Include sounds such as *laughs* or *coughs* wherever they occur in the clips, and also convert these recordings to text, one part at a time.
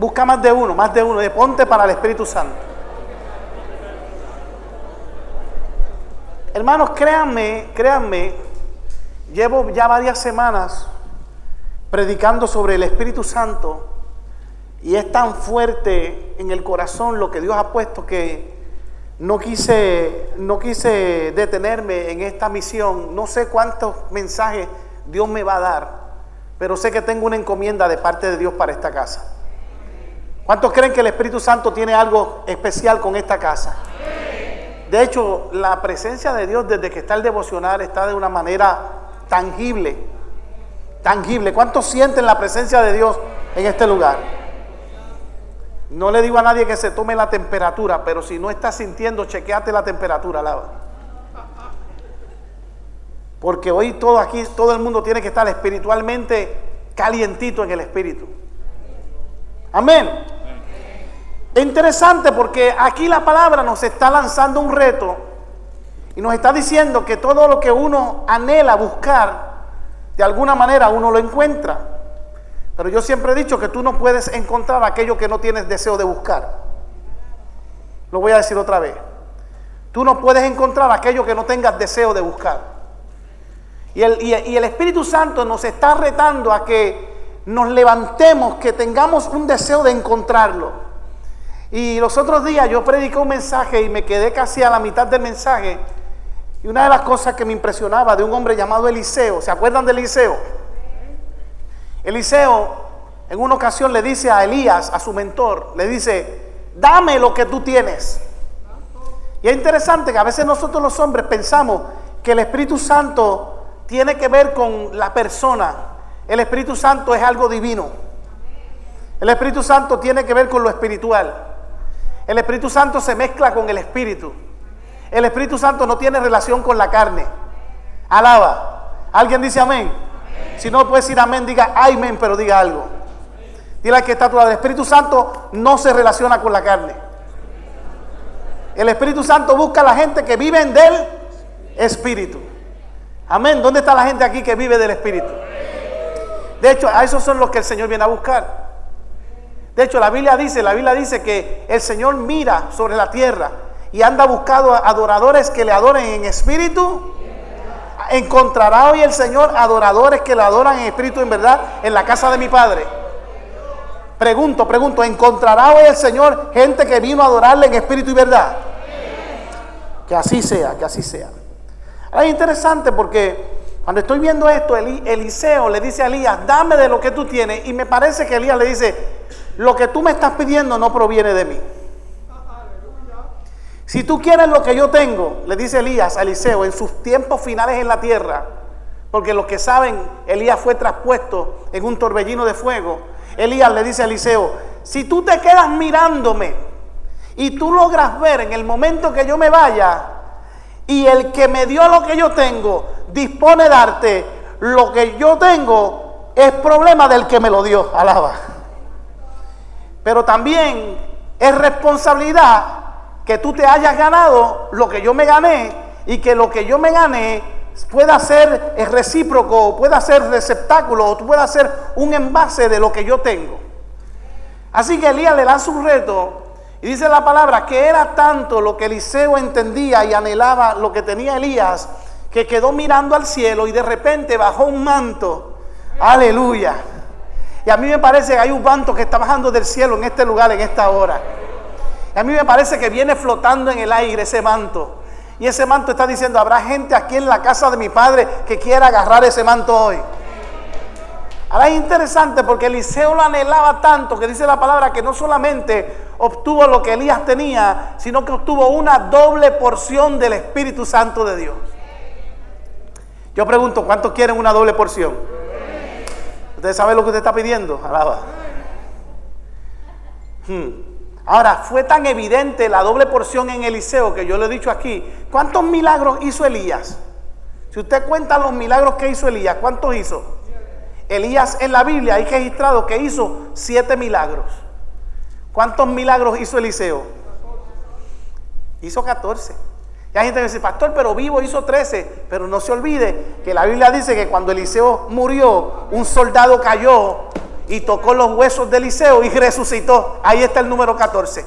Busca más de uno, más de uno. De ponte para el Espíritu Santo. Hermanos, créanme, créanme, llevo ya varias semanas predicando sobre el Espíritu Santo y es tan fuerte en el corazón lo que Dios ha puesto que no quise, no quise detenerme en esta misión. No sé cuántos mensajes Dios me va a dar, pero sé que tengo una encomienda de parte de Dios para esta casa. ¿Cuántos creen que el Espíritu Santo tiene algo especial con esta casa? De hecho, la presencia de Dios desde que está el devocional está de una manera tangible. Tangible. ¿Cuántos sienten la presencia de Dios en este lugar? No le digo a nadie que se tome la temperatura, pero si no estás sintiendo, chequeate la temperatura, alaba. Porque hoy todo aquí, todo el mundo tiene que estar espiritualmente calientito en el espíritu. Amén. Es interesante porque aquí la palabra nos está lanzando un reto y nos está diciendo que todo lo que uno anhela buscar, de alguna manera uno lo encuentra. Pero yo siempre he dicho que tú no puedes encontrar aquello que no tienes deseo de buscar. Lo voy a decir otra vez. Tú no puedes encontrar aquello que no tengas deseo de buscar. Y el, y el Espíritu Santo nos está retando a que nos levantemos, que tengamos un deseo de encontrarlo. Y los otros días yo prediqué un mensaje y me quedé casi a la mitad del mensaje. Y una de las cosas que me impresionaba de un hombre llamado Eliseo, ¿se acuerdan de Eliseo? Eliseo en una ocasión le dice a Elías, a su mentor, le dice, dame lo que tú tienes. Y es interesante que a veces nosotros los hombres pensamos que el Espíritu Santo tiene que ver con la persona. El Espíritu Santo es algo divino. El Espíritu Santo tiene que ver con lo espiritual. El Espíritu Santo se mezcla con el Espíritu. El Espíritu Santo no tiene relación con la carne. Alaba. ¿Alguien dice amén? Si no puede decir amén, diga amén, pero diga algo. Dile que está tu El Espíritu Santo no se relaciona con la carne. El Espíritu Santo busca a la gente que vive del Espíritu. Amén. ¿Dónde está la gente aquí que vive del Espíritu? De hecho, a esos son los que el Señor viene a buscar. De hecho, la Biblia dice, la Biblia dice que el Señor mira sobre la tierra y anda buscando adoradores que le adoren en espíritu. Encontrará hoy el Señor adoradores que le adoran en espíritu en verdad en la casa de mi Padre. Pregunto, pregunto, ¿encontrará hoy el Señor gente que vino a adorarle en espíritu y verdad? Que así sea, que así sea. Es interesante porque cuando estoy viendo esto, Eliseo le dice a Elías, dame de lo que tú tienes. Y me parece que Elías le dice, lo que tú me estás pidiendo no proviene de mí. Si tú quieres lo que yo tengo, le dice Elías a Eliseo, en sus tiempos finales en la tierra, porque los que saben, Elías fue traspuesto en un torbellino de fuego. Elías le dice a Eliseo, si tú te quedas mirándome y tú logras ver en el momento que yo me vaya, y el que me dio lo que yo tengo dispone darte lo que yo tengo, es problema del que me lo dio. Alaba. Pero también es responsabilidad que tú te hayas ganado lo que yo me gané y que lo que yo me gané pueda ser recíproco, pueda ser receptáculo, o pueda ser un envase de lo que yo tengo. Así que Elías le da su reto y dice la palabra que era tanto lo que Eliseo entendía y anhelaba lo que tenía Elías, que quedó mirando al cielo y de repente bajó un manto. Aleluya. Y a mí me parece que hay un manto que está bajando del cielo en este lugar, en esta hora. Y a mí me parece que viene flotando en el aire ese manto. Y ese manto está diciendo, habrá gente aquí en la casa de mi padre que quiera agarrar ese manto hoy. Ahora es interesante porque Eliseo lo anhelaba tanto que dice la palabra que no solamente obtuvo lo que Elías tenía, sino que obtuvo una doble porción del Espíritu Santo de Dios. Yo pregunto, ¿cuántos quieren una doble porción? ¿Ustedes saben lo que usted está pidiendo? Alaba. Hmm. Ahora, fue tan evidente la doble porción en Eliseo que yo le he dicho aquí. ¿Cuántos milagros hizo Elías? Si usted cuenta los milagros que hizo Elías, ¿cuántos hizo? Elías en la Biblia hay registrado que hizo siete milagros. ¿Cuántos milagros hizo Eliseo? Hizo 14. Y hay gente que dice, pastor, pero vivo hizo 13. Pero no se olvide que la Biblia dice que cuando Eliseo murió, un soldado cayó y tocó los huesos de Eliseo y *laughs* resucitó. Ahí está el número 14.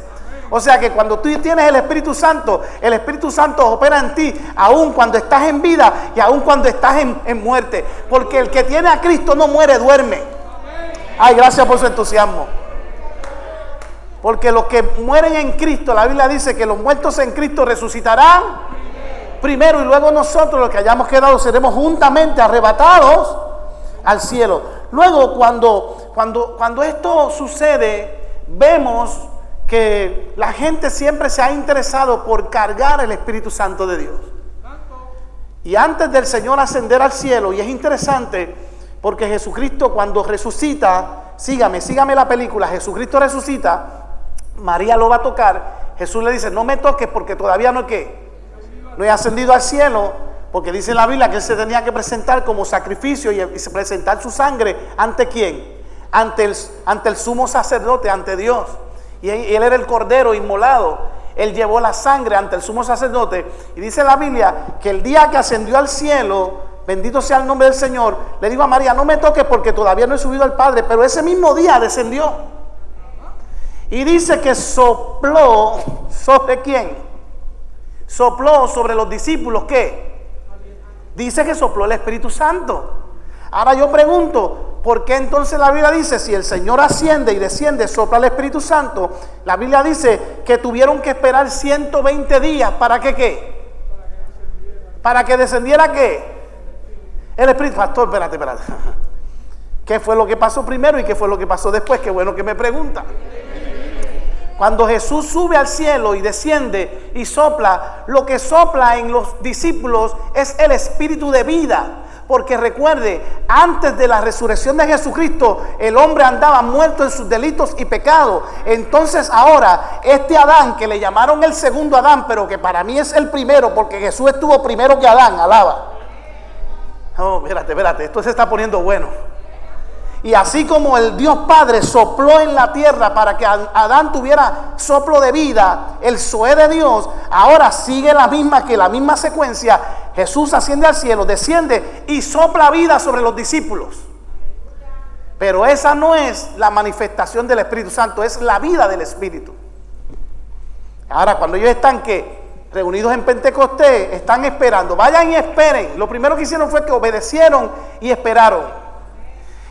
O sea que cuando tú tienes el Espíritu Santo, el Espíritu Santo opera en ti, aun cuando estás en vida y aun cuando estás en, en muerte. Porque el que tiene a Cristo no muere, duerme. Ay, gracias por su entusiasmo. Porque los que mueren en Cristo, la Biblia dice que los muertos en Cristo resucitarán primero y luego nosotros, los que hayamos quedado, seremos juntamente arrebatados al cielo. Luego, cuando, cuando, cuando esto sucede, vemos que la gente siempre se ha interesado por cargar el Espíritu Santo de Dios. Y antes del Señor ascender al cielo, y es interesante porque Jesucristo cuando resucita, sígame, sígame la película, Jesucristo resucita, María lo va a tocar, Jesús le dice, no me toques porque todavía no es no he ascendido al cielo, porque dice la Biblia que él se tenía que presentar como sacrificio y, presentar su sangre ante quién, ante el, ante el sumo sacerdote, ante Dios y él era el cordero inmolado. Él llevó la sangre ante el sumo sacerdote. Y dice la Biblia que el día que ascendió al cielo, bendito sea el nombre del Señor, le dijo a María, no me toques porque todavía no he subido al Padre, pero ese mismo día descendió. Y dice que sopló sobre quién? Sopló sobre los discípulos, ¿qué? Dice que sopló el Espíritu Santo. Ahora yo pregunto, ¿Por qué entonces la Biblia dice, si el Señor asciende y desciende, sopla el Espíritu Santo? La Biblia dice que tuvieron que esperar 120 días para que qué? Para que descendiera qué? El Espíritu. Pastor, espérate, espérate. *laughs* ¿Qué fue lo que pasó primero y qué fue lo que pasó después? Qué bueno que me pregunta. Cuando Jesús sube al cielo y desciende y sopla, lo que sopla en los discípulos es el espíritu de vida. Porque recuerde, antes de la resurrección de Jesucristo, el hombre andaba muerto en sus delitos y pecados. Entonces ahora, este Adán, que le llamaron el segundo Adán, pero que para mí es el primero, porque Jesús estuvo primero que Adán, alaba. Oh, espérate, espérate, esto se está poniendo bueno. Y así como el Dios Padre sopló en la tierra para que Adán tuviera soplo de vida, el Zoé de Dios, ahora sigue la misma que la misma secuencia. Jesús asciende al cielo, desciende y sopla vida sobre los discípulos. Pero esa no es la manifestación del Espíritu Santo, es la vida del Espíritu. Ahora, cuando ellos están que reunidos en Pentecostés, están esperando, vayan y esperen. Lo primero que hicieron fue que obedecieron y esperaron.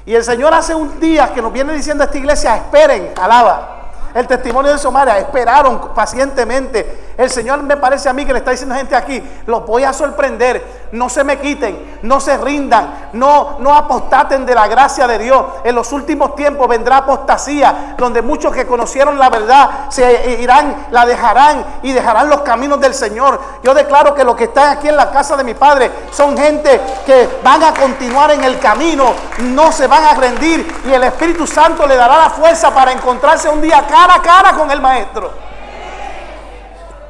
Y el Señor hace un día que nos viene diciendo a esta iglesia, esperen, alaba. El testimonio de Somalia, esperaron pacientemente el Señor me parece a mí que le está diciendo a gente aquí, los voy a sorprender, no se me quiten, no se rindan, no, no apostaten de la gracia de Dios. En los últimos tiempos vendrá apostasía, donde muchos que conocieron la verdad se irán, la dejarán y dejarán los caminos del Señor. Yo declaro que los que están aquí en la casa de mi Padre son gente que van a continuar en el camino, no se van a rendir y el Espíritu Santo le dará la fuerza para encontrarse un día cara a cara con el Maestro.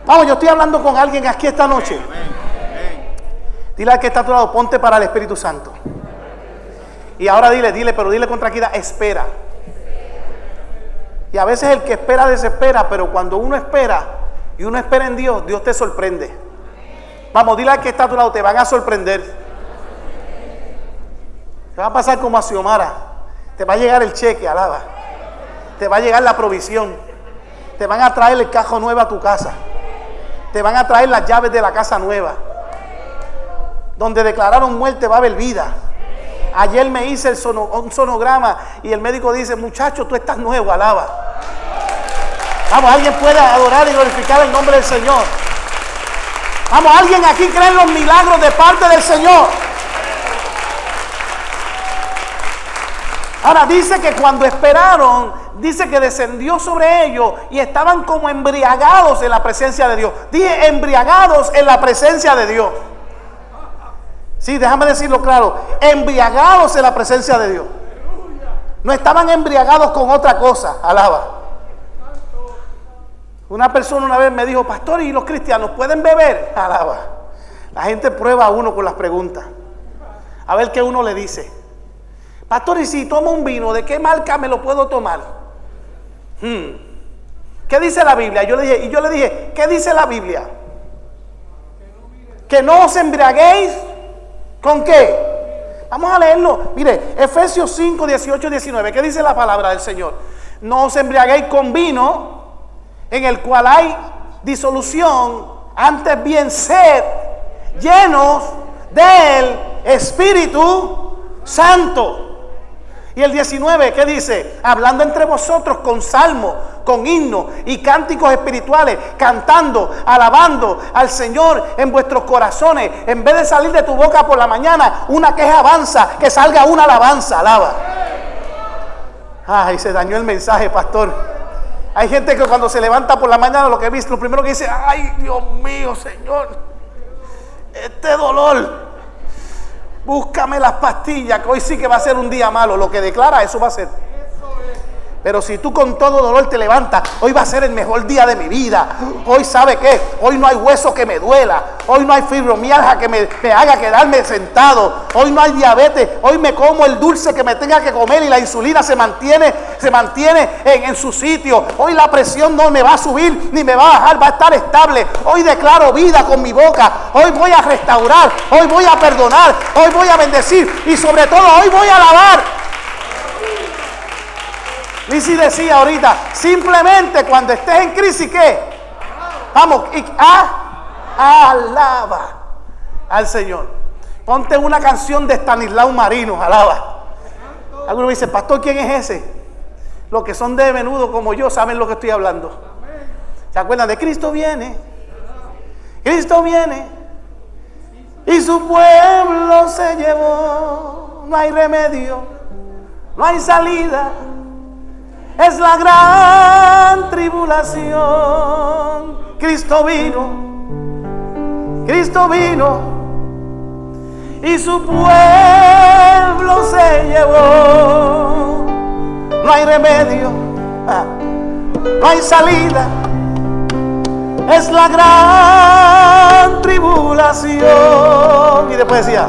Vamos, yo estoy hablando con alguien aquí esta noche. Dile al que está a tu lado, ponte para el Espíritu Santo. Y ahora dile, dile, pero dile con tranquilidad, espera. Y a veces el que espera desespera, pero cuando uno espera y uno espera en Dios, Dios te sorprende. Vamos, dile al que está a tu lado, te van a sorprender. Te va a pasar como a Xiomara. Te va a llegar el cheque, alaba. Te va a llegar la provisión. Te van a traer el cajo nuevo a tu casa te van a traer las llaves de la casa nueva. Donde declararon muerte va a haber vida. Ayer me hice el un sonograma y el médico dice, muchacho, tú estás nuevo, alaba. Vamos, alguien puede adorar y glorificar el nombre del Señor. Vamos, alguien aquí cree en los milagros de parte del Señor. Ahora dice que cuando esperaron, dice que descendió sobre ellos y estaban como embriagados en la presencia de Dios. Dije embriagados en la presencia de Dios. Sí, déjame decirlo claro, embriagados en la presencia de Dios. No estaban embriagados con otra cosa, alaba. Una persona una vez me dijo, pastor, ¿y los cristianos pueden beber? *laughs* Alaba. La gente prueba a uno con las preguntas. A ver qué uno le dice. Pastor, y si tomo un vino, ¿de qué marca me lo puedo tomar? Hmm. ¿Qué dice la Biblia? Yo le dije, y yo le dije, ¿qué dice la Biblia? Que no os embriaguéis con qué? Vamos a leerlo. Mire, Efesios 5, 18 y 19. ¿Qué dice la palabra del Señor? No os embriaguéis con vino en el cual hay disolución, antes bien sed llenos del Espíritu Santo. Y el 19, ¿qué dice? Hablando entre vosotros con salmo, con himno y cánticos espirituales, cantando, alabando al Señor en vuestros corazones. En vez de salir de tu boca por la mañana una queja avanza, que salga una alabanza, alaba. Ay, se dañó el mensaje, pastor. Hay gente que cuando se levanta por la mañana lo que viste, lo primero que dice, ay Dios mío, Señor, este dolor. Búscame las pastillas, que hoy sí que va a ser un día malo. Lo que declara, eso va a ser. Pero si tú con todo dolor te levantas, hoy va a ser el mejor día de mi vida. Hoy sabe qué, hoy no hay hueso que me duela. Hoy no hay fibromialgia que me, haga quedarme sentado. Hoy no hay diabetes. Hoy me como el dulce que me tenga que comer y la insulina se mantiene, se mantiene en, en su sitio. Hoy la presión no me va a subir ni me va a bajar, va a estar estable. Hoy declaro vida con mi boca. Hoy voy a restaurar. Hoy voy a perdonar. Hoy voy a bendecir. Y sobre todo hoy voy a alabar. Lizzie decía ahorita, simplemente cuando estés en crisis, ¿qué? Vamos, y, a, alaba al Señor. Ponte una canción de Stanislao Marino, alaba. Algunos me dicen, pastor, ¿quién es ese? Los que son de menudo como yo saben lo que estoy hablando. ¿Se acuerdan de Cristo viene? Cristo viene. Y su pueblo se llevó. No hay remedio. No hay salida es la gran tribulación. Cristo vino, Cristo vino y su pueblo se llevó. No hay remedio, ah, no hay salida. Es la gran tribulación. Y después decía,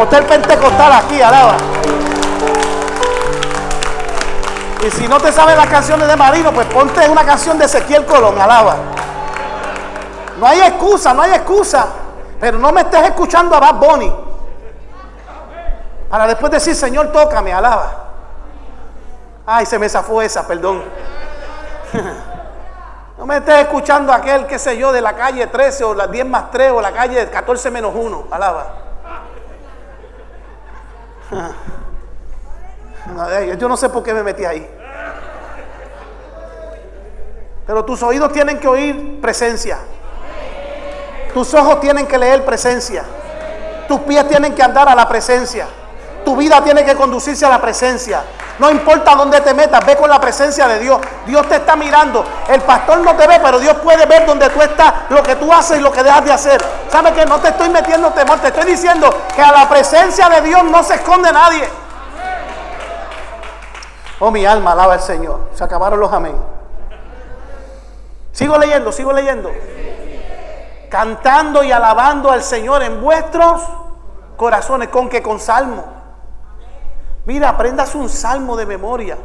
Como está el pentecostal aquí, alaba. Y si no te sabes las canciones de Marino, pues ponte una canción de Ezequiel Colón, alaba. No hay excusa, no hay excusa. Pero no me estés escuchando a Bad Bunny. Para después decir, Señor, tócame, alaba. Ay, se me zafó esa, perdón. *laughs* No me estés escuchando aquel, qué sé yo, de la calle 13 o la 10 más 3 o la calle 14 menos 1. Alaba. *laughs* Yo no sé por qué me metí ahí. Pero tus oídos tienen que oír presencia. Tus ojos tienen que leer presencia. Tus pies tienen que andar a la presencia. Tu vida tiene que conducirse a la presencia. No importa dónde te metas, ve con la presencia de Dios. Dios te está mirando. El pastor no te ve, pero Dios puede ver donde tú estás, lo que tú haces y lo que dejas de hacer. ¿Sabes que No te estoy metiendo temor, te estoy diciendo que a la presencia de Dios no se esconde nadie. Oh, mi alma alaba al Señor. Se acabaron los amén. Sigo leyendo, sigo leyendo. Cantando y alabando al Señor en vuestros corazones. ¿Con que Con salmo Mira, apréndase un salmo de memoria.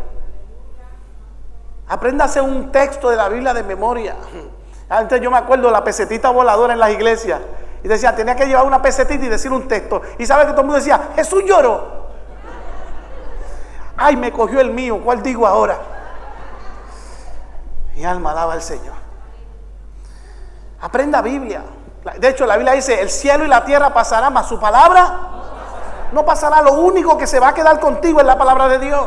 Apréndase un texto de la Biblia de memoria. *laughs* Antes yo me acuerdo la pesetita voladora en las iglesias. Y decía, tenía que llevar una pesetita y decir un texto. Y sabe que todo el mundo decía, Jesús lloró. Ay, me cogió el mío, ¿cuál digo ahora? Mi alma alaba al Señor. Aprenda Biblia. De hecho, la Biblia dice, el cielo y la tierra pasarán, mas su palabra no pasará. Lo único que se va a quedar contigo es la palabra de Dios.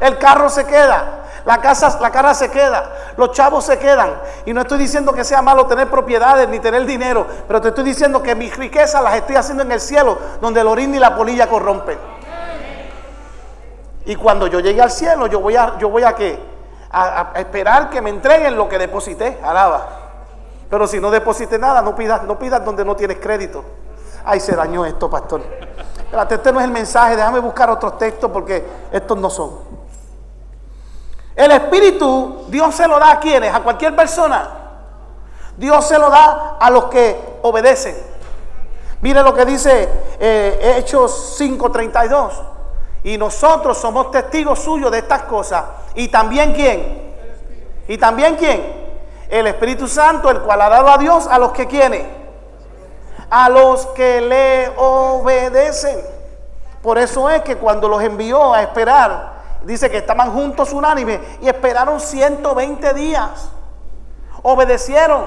El carro se queda. La casa, la cara se queda, los chavos se quedan. Y no estoy diciendo que sea malo tener propiedades ni tener dinero, pero te estoy diciendo que mis riquezas las estoy haciendo en el cielo, donde el orín y la polilla corrompen. Y cuando yo llegue al cielo, yo voy a, yo voy a qué? A, esperar que me entreguen lo que deposité, alaba. Pero si no deposité nada, no pidas, no pidas donde no tienes crédito. Ay, se dañó esto, pastor. Espérate, este no es el mensaje, déjame buscar otros textos porque estos no son. El Espíritu, Dios se lo da a quienes, a cualquier persona. Dios se lo da a los que obedecen. Mire lo que dice eh, Hechos 5:32. Y nosotros somos testigos suyos de estas cosas. Y también quién? Y también quién? El Espíritu Santo, el cual ha dado a Dios a los que quieren. A los que le obedecen. Por eso es que cuando los envió a esperar, dice que estaban juntos unánimes y esperaron 120 días. Obedecieron.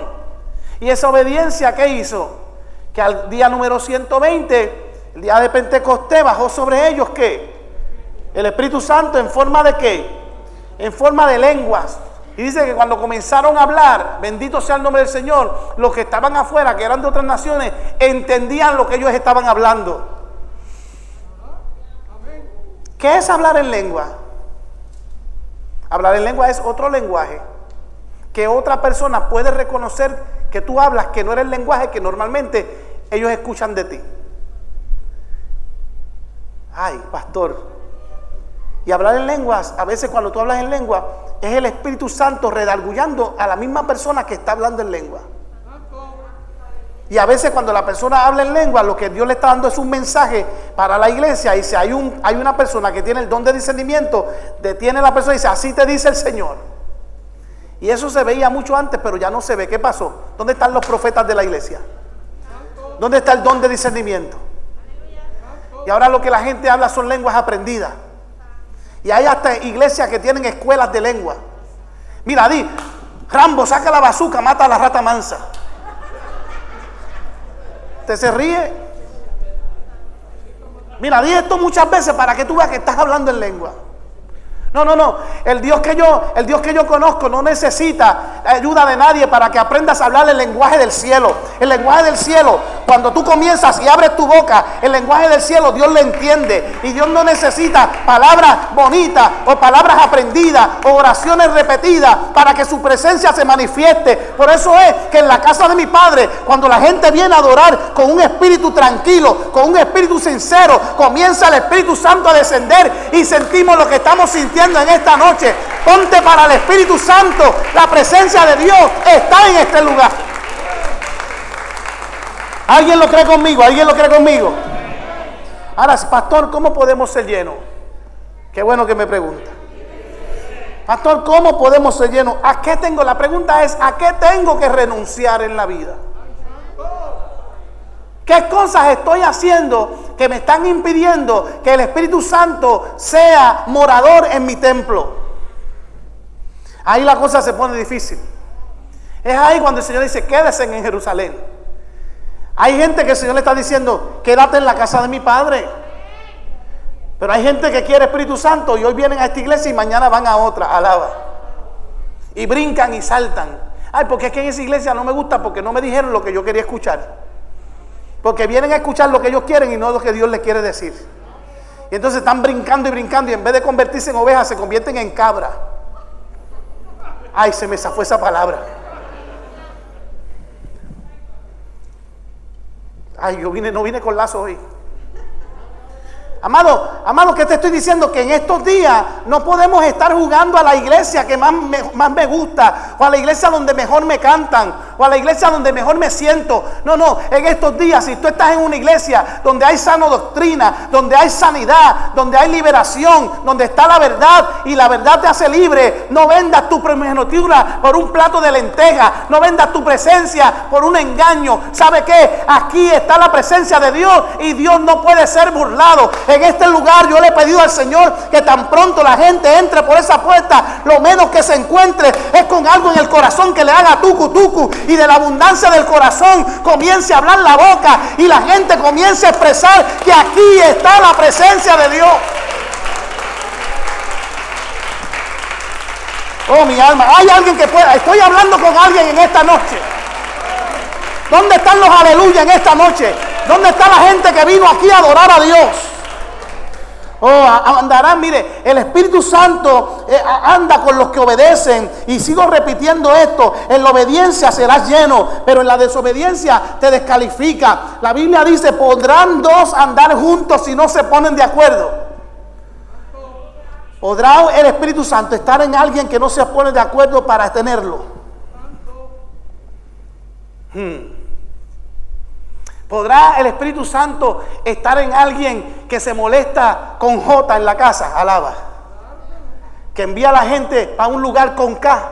Y esa obediencia, ¿qué hizo? Que al día número 120, el día de Pentecostés, bajó sobre ellos ¿qué? El Espíritu Santo en forma de qué? En forma de lenguas. Y dice que cuando comenzaron a hablar, bendito sea el nombre del Señor, los que estaban afuera, que eran de otras naciones, entendían lo que ellos estaban hablando. ¿Qué es hablar en lengua? Hablar en lengua es otro lenguaje que otra persona puede reconocer que tú hablas, que no era el lenguaje que normalmente ellos escuchan de ti. Ay, pastor. Y hablar en lenguas, a veces cuando tú hablas en lengua, es el Espíritu Santo redargullando a la misma persona que está hablando en lengua. Y a veces cuando la persona habla en lengua, lo que Dios le está dando es un mensaje para la iglesia. Y si hay, un, hay una persona que tiene el don de discernimiento, detiene a la persona y dice, así te dice el Señor. Y eso se veía mucho antes, pero ya no se ve. ¿Qué pasó? ¿Dónde están los profetas de la iglesia? ¿Dónde está el don de discernimiento? Y ahora lo que la gente habla son lenguas aprendidas. Y hay hasta iglesias que tienen escuelas de lengua. Mira, di, Rambo, saca la bazuca, mata a la rata mansa. ¿Te se ríe? Mira, di esto muchas veces para que tú veas que estás hablando en lengua. No, no, no. El Dios que yo, el Dios que yo conozco no necesita ayuda de nadie para que aprendas a hablar el lenguaje del cielo. El lenguaje del cielo, cuando tú comienzas y abres tu boca, el lenguaje del cielo Dios le entiende y Dios no necesita palabras bonitas o palabras aprendidas o oraciones repetidas para que su presencia se manifieste. Por eso es que en la casa de mi padre, cuando la gente viene a adorar con un espíritu tranquilo, con un espíritu sincero, comienza el Espíritu Santo a descender y sentimos lo que estamos sintiendo en esta noche. Ponte para el Espíritu Santo. La presencia de Dios está en este lugar. ¿Alguien lo cree conmigo? ¿Alguien lo cree conmigo? Ahora, pastor, ¿cómo podemos ser llenos? Qué bueno que me pregunta. Pastor, ¿cómo podemos ser llenos? ¿A qué tengo? La pregunta es, ¿a qué tengo que renunciar en la vida? ¿Qué cosas estoy haciendo que me están impidiendo que el Espíritu Santo sea morador en mi templo? Ahí la cosa se pone difícil. Es ahí cuando el Señor dice, quédese en Jerusalén. Hay gente que el Señor le está diciendo, quédate en la casa de mi Padre. Pero hay gente que quiere Espíritu Santo y hoy vienen a esta iglesia y mañana van a otra, alaba. Y brincan y saltan. Ay, porque es que en esa iglesia no me gusta porque no me dijeron lo que yo quería escuchar. Porque vienen a escuchar lo que ellos quieren y no lo que Dios les quiere decir. Y entonces están brincando y brincando y en vez de convertirse en ovejas se convierten en cabra. Ay, se me zafó esa palabra. Ay, yo vine, no vine con lazo hoy. Amado, amado, ¿qué te estoy diciendo? Que en estos días no podemos estar jugando a la iglesia que más me, más me gusta, o a la iglesia donde mejor me cantan, o a la iglesia donde mejor me siento. No, no, en estos días, si tú estás en una iglesia donde hay sano doctrina, donde hay sanidad, donde hay liberación, donde está la verdad y la verdad te hace libre, no vendas tu primogenitura por un plato de lenteja, no vendas tu presencia por un engaño. ¿Sabe qué? Aquí está la presencia de Dios y Dios no puede ser burlado. En este lugar yo le he pedido al Señor que tan pronto la gente entre por esa puerta, lo menos que se encuentre es con algo en el corazón que le haga tucu tucu y de la abundancia del corazón comience a hablar la boca y la gente comience a expresar que aquí está la presencia de Dios. Oh, mi alma, hay alguien que pueda, estoy hablando con alguien en esta noche. ¿Dónde están los aleluya en esta noche? ¿Dónde está la gente que vino aquí a adorar a Dios? Oh, andarán, mire, el Espíritu Santo eh, anda con los que obedecen. Y sigo repitiendo esto, en la obediencia serás lleno, pero en la desobediencia te descalifica. La Biblia dice, podrán dos andar juntos si no se ponen de acuerdo. ¿Podrá el Espíritu Santo estar en alguien que no se pone de acuerdo para tenerlo? Hmm. ¿Podrá el Espíritu Santo estar en alguien que se molesta con J en la casa? Alaba. Que envía a la gente a un lugar con K.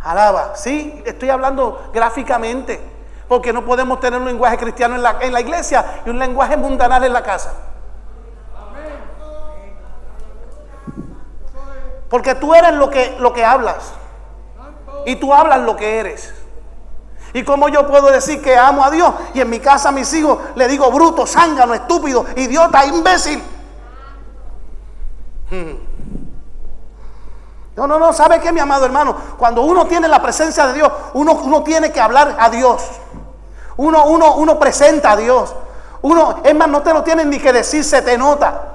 Alaba. Sí, estoy hablando gráficamente. Porque no podemos tener un lenguaje cristiano en la, en la iglesia y un lenguaje mundanal en la casa. Porque tú eres lo que, lo que hablas. Y tú hablas lo que eres. ¿Y cómo yo puedo decir que amo a Dios y en mi casa a mis hijos le digo bruto, zángano, estúpido, idiota, imbécil? Hmm. No, no, no, ¿sabe qué, mi amado hermano? Cuando uno tiene la presencia de Dios, uno, uno tiene que hablar a Dios. Uno, uno, uno presenta a Dios. Uno, es más, no te lo tienen ni que decir, se te nota.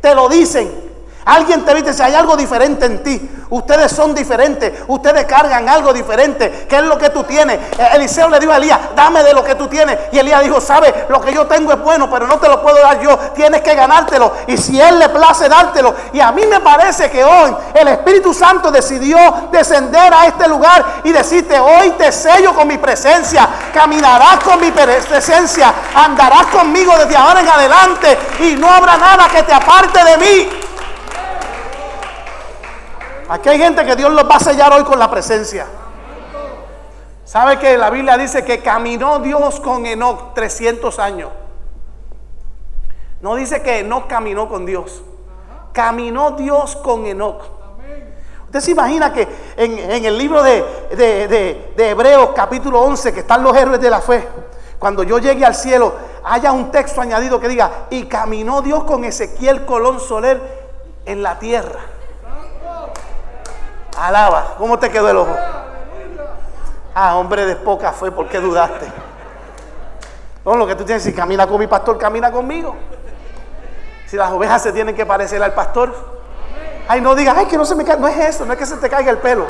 Te lo dicen. Alguien te dice, si hay algo diferente en ti, ustedes son diferentes, ustedes cargan algo diferente, ¿qué es lo que tú tienes? Eh, Eliseo le dijo a Elías, dame de lo que tú tienes. Y Elías dijo, sabe, lo que yo tengo es bueno, pero no te lo puedo dar yo, tienes que ganártelo. Y si Él le place dártelo. Y a mí me parece que hoy el Espíritu Santo decidió descender a este lugar y decirte, hoy te sello con mi presencia, caminarás con mi presencia, andarás conmigo desde ahora en adelante y no habrá nada que te aparte de mí. Aquí hay gente que Dios los va a sellar hoy con la presencia. ¿Sabe que la Biblia dice que caminó Dios con Enoch 300 años? No dice que Enoch caminó con Dios. Caminó Dios con Enoch. Usted se imagina que en, el libro de, de, Hebreos capítulo 11, que están los héroes de la fe, cuando yo llegue al cielo, haya un texto añadido que diga, y caminó Dios con Ezequiel Colón Soler en la tierra. Alaba. ¿Cómo te quedó el ojo? Ah, hombre de poca fue, ¿por qué dudaste? No, lo que tú tienes, si camina con mi pastor, camina conmigo. Si las ovejas se tienen que parecer al pastor. Ay, no digas, ay, que no se me caiga. No es eso, no es que se te caiga el pelo.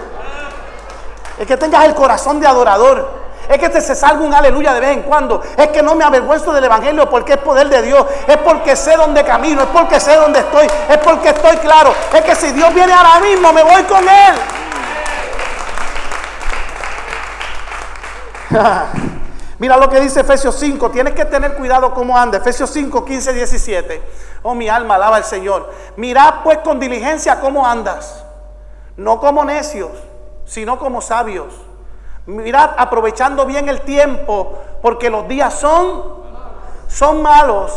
Es que tengas el corazón de adorador. Es que se salga un aleluya de vez en cuando. Es que no me avergüenzo del Evangelio porque es poder de Dios. Es porque sé dónde camino. Es porque sé dónde estoy. Es porque estoy claro. Es que si Dios viene ahora mismo, me voy con Él. *laughs* Mira lo que dice Efesios 5. Tienes que tener cuidado cómo anda. Efesios 5, 15, 17. Oh, mi alma alaba al Señor. Mirad pues con diligencia cómo andas. No como necios, sino como sabios Mirad, aprovechando bien el tiempo, porque los días son, son malos.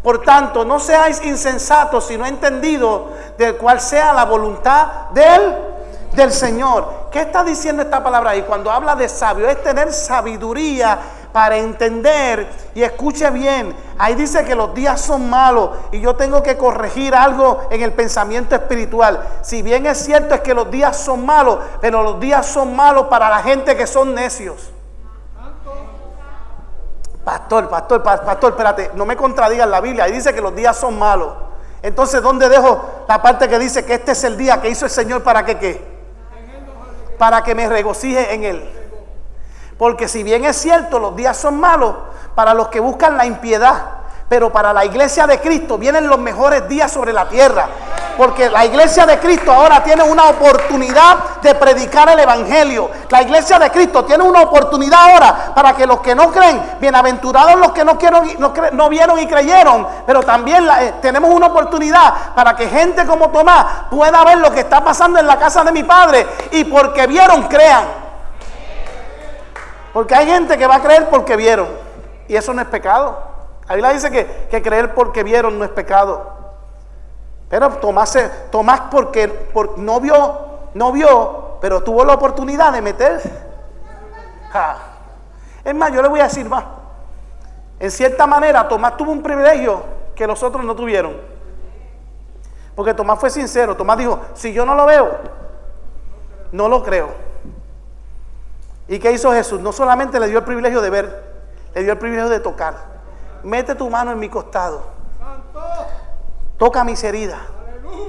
Por tanto, no seáis insensatos, sino entendidos de cuál sea la voluntad del, del Señor. ¿Qué está diciendo esta palabra ahí? Cuando habla de sabio, es tener sabiduría para entender y escuche bien. Ahí dice que los días son malos y yo tengo que corregir algo en el pensamiento espiritual. Si bien es cierto es que los días son malos, pero los días son malos para la gente que son necios. Pastor, pastor, pastor, espérate, no me contradigas la Biblia. Ahí dice que los días son malos. Entonces, ¿dónde dejo la parte que dice que este es el día que hizo el Señor para que qué? Para que me regocije en él. Porque si bien es cierto, los días son malos para los que buscan la impiedad, pero para la iglesia de Cristo vienen los mejores días sobre la tierra. Porque la iglesia de Cristo ahora tiene una oportunidad de predicar el Evangelio. La iglesia de Cristo tiene una oportunidad ahora para que los que no creen, bienaventurados los que no, no, vieron y creyeron, pero también eh, tenemos una oportunidad para que gente como Tomás pueda ver lo que está pasando en la casa de mi Padre y porque vieron, crean. Porque hay gente que va a creer porque vieron. Y eso no es pecado. La Biblia dice que, creer porque vieron no es pecado. Pero Tomás, Tomás porque no vio, no vio, pero tuvo la oportunidad de meter. Es más, yo le voy a decir más. En cierta manera, Tomás tuvo un privilegio que los otros no tuvieron. Porque Tomás fue sincero. Tomás dijo, si yo no lo veo, no lo creo. ¿Y qué hizo Jesús? No solamente le dio el privilegio de ver, le dio el privilegio de tocar. Mete tu mano en mi costado. Toca mis heridas.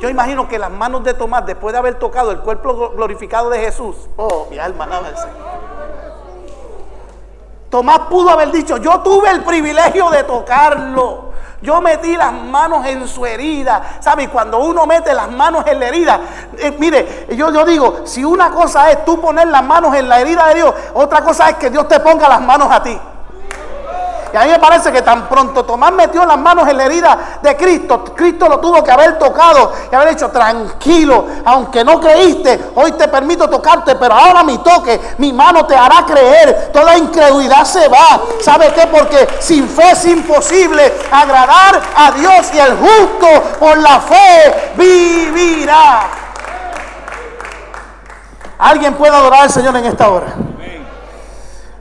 Yo imagino que las manos de Tomás, después de haber tocado el cuerpo glorificado de Jesús, oh, mi alma alaba al Señor. Tomás pudo haber dicho, yo tuve el privilegio de tocarlo. Yo metí las manos en su herida. ¿Sabe? Cuando uno mete las manos en la herida, eh, mire, yo digo, si una cosa es tú poner las manos en la herida de Dios, otra cosa es que Dios te ponga las manos a ti. Y a mí me parece que tan pronto Tomás metió las manos en la herida de Cristo, Cristo lo tuvo que haber tocado y haber dicho, tranquilo, aunque no creíste, hoy te permito tocarte, pero ahora mi toque, mi mano te hará creer, toda incredulidad se va. ¿Sabe qué? Porque sin fe es imposible agradar a Dios y el justo por la fe vivirá. Alguien puede adorar al Señor en esta hora.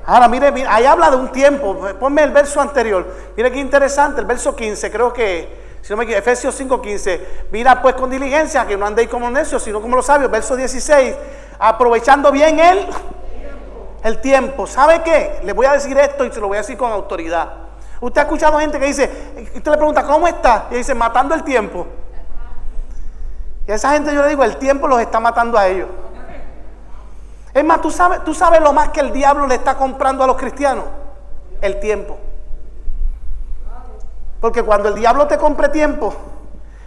Ahora, mire, ahí habla de un tiempo. Ponme el verso anterior. Mire qué interesante, el verso 15, creo que, si no me equivoco, Efesios 5:15. Mira pues con diligencia que no andéis como necios, sino como los sabios. Verso 16, aprovechando bien el, el tiempo. ¿Sabe qué? Le voy a decir esto y se lo voy a decir con autoridad. Usted ha escuchado gente que dice, usted le pregunta, ¿cómo está? Y dice, matando el tiempo. Y a esa gente yo le digo, el tiempo los está matando a ellos. Es más, ¿tú sabes, tú sabes lo más que el diablo le está comprando a los cristianos. El tiempo. Porque cuando el diablo te compre tiempo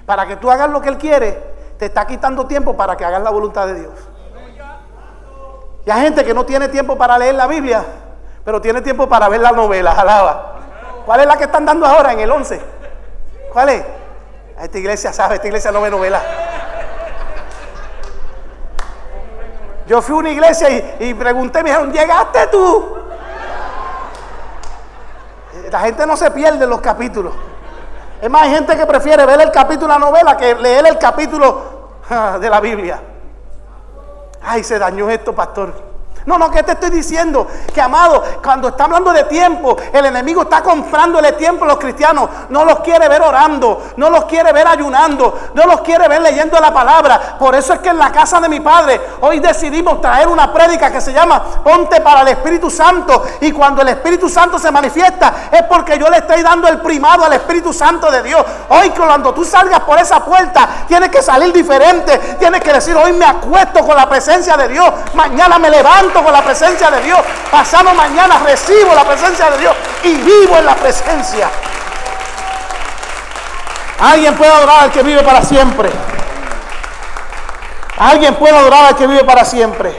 para que tú hagas lo que él quiere, te está quitando tiempo para que hagas la voluntad de Dios. Y hay gente que no tiene tiempo para leer la Biblia, pero tiene tiempo para ver la novela, alaba. ¿Cuál es la que están dando ahora en el 11? ¿Cuál es? Esta iglesia sabe, esta iglesia no ve novela. Yo fui a una iglesia y, pregunté, me dijeron, ¿llegaste tú? La gente no se pierde los capítulos. Es más, hay gente que prefiere ver el capítulo de la novela que leer el capítulo de la Biblia. Ay, se dañó esto, pastor. No, no, ¿qué te estoy diciendo? Que amado, cuando está hablando de tiempo, el enemigo está comprándole tiempo a los cristianos. No los quiere ver orando, no los quiere ver ayunando, no los quiere ver leyendo la palabra. Por eso es que en la casa de mi padre hoy decidimos traer una prédica que se llama Ponte para el Espíritu Santo. Y cuando el Espíritu Santo se manifiesta es porque yo le estoy dando el primado al Espíritu Santo de Dios. Hoy cuando tú salgas por esa puerta, tienes que salir diferente. Tienes que decir, hoy me acuesto con la presencia de Dios. Mañana me levanto con la presencia de Dios. Pasado mañana recibo la presencia de Dios y vivo en la presencia. Alguien puede adorar al que vive para siempre. Alguien puede adorar al que vive para siempre.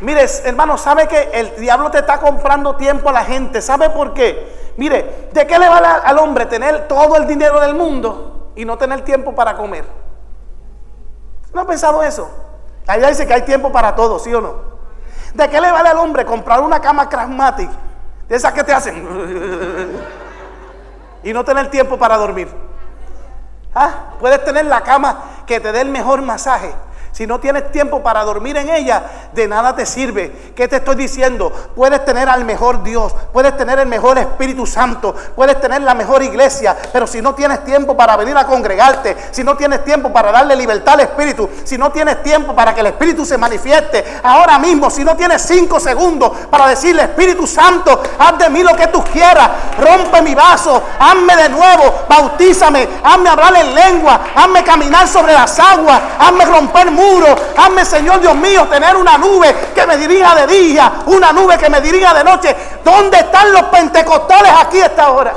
Mire, hermano, ¿sabe que el diablo te está comprando tiempo a la gente? ¿Sabe por qué? Mire, ¿de qué le vale al hombre tener todo el dinero del mundo y no tener tiempo para comer? ¿No ha pensado eso? Allá dice que hay tiempo para todo, ¿sí o no? ¿De qué le vale al hombre comprar una cama Crasmatic? De esas que te hacen. y no tener tiempo para dormir. ¿Ah? Puedes tener la cama que te dé el mejor masaje si no tienes tiempo para dormir en ella, de nada te sirve. ¿Qué te estoy diciendo? Puedes tener al mejor Dios, puedes tener el mejor Espíritu Santo, puedes tener la mejor iglesia, pero si no tienes tiempo para venir a congregarte, si no tienes tiempo para darle libertad al Espíritu, si no tienes tiempo para que el Espíritu se manifieste, ahora mismo, si no tienes cinco segundos para decirle, Espíritu Santo, haz de mí lo que tú quieras, rompe mi vaso, hazme de nuevo, bautízame, hazme hablar en lengua, hazme caminar sobre las aguas, hazme romper Hazme, Señor Dios mío, tener una nube que me dirija de día, una nube que me dirija de noche. ¿Dónde están los pentecostales aquí a esta hora?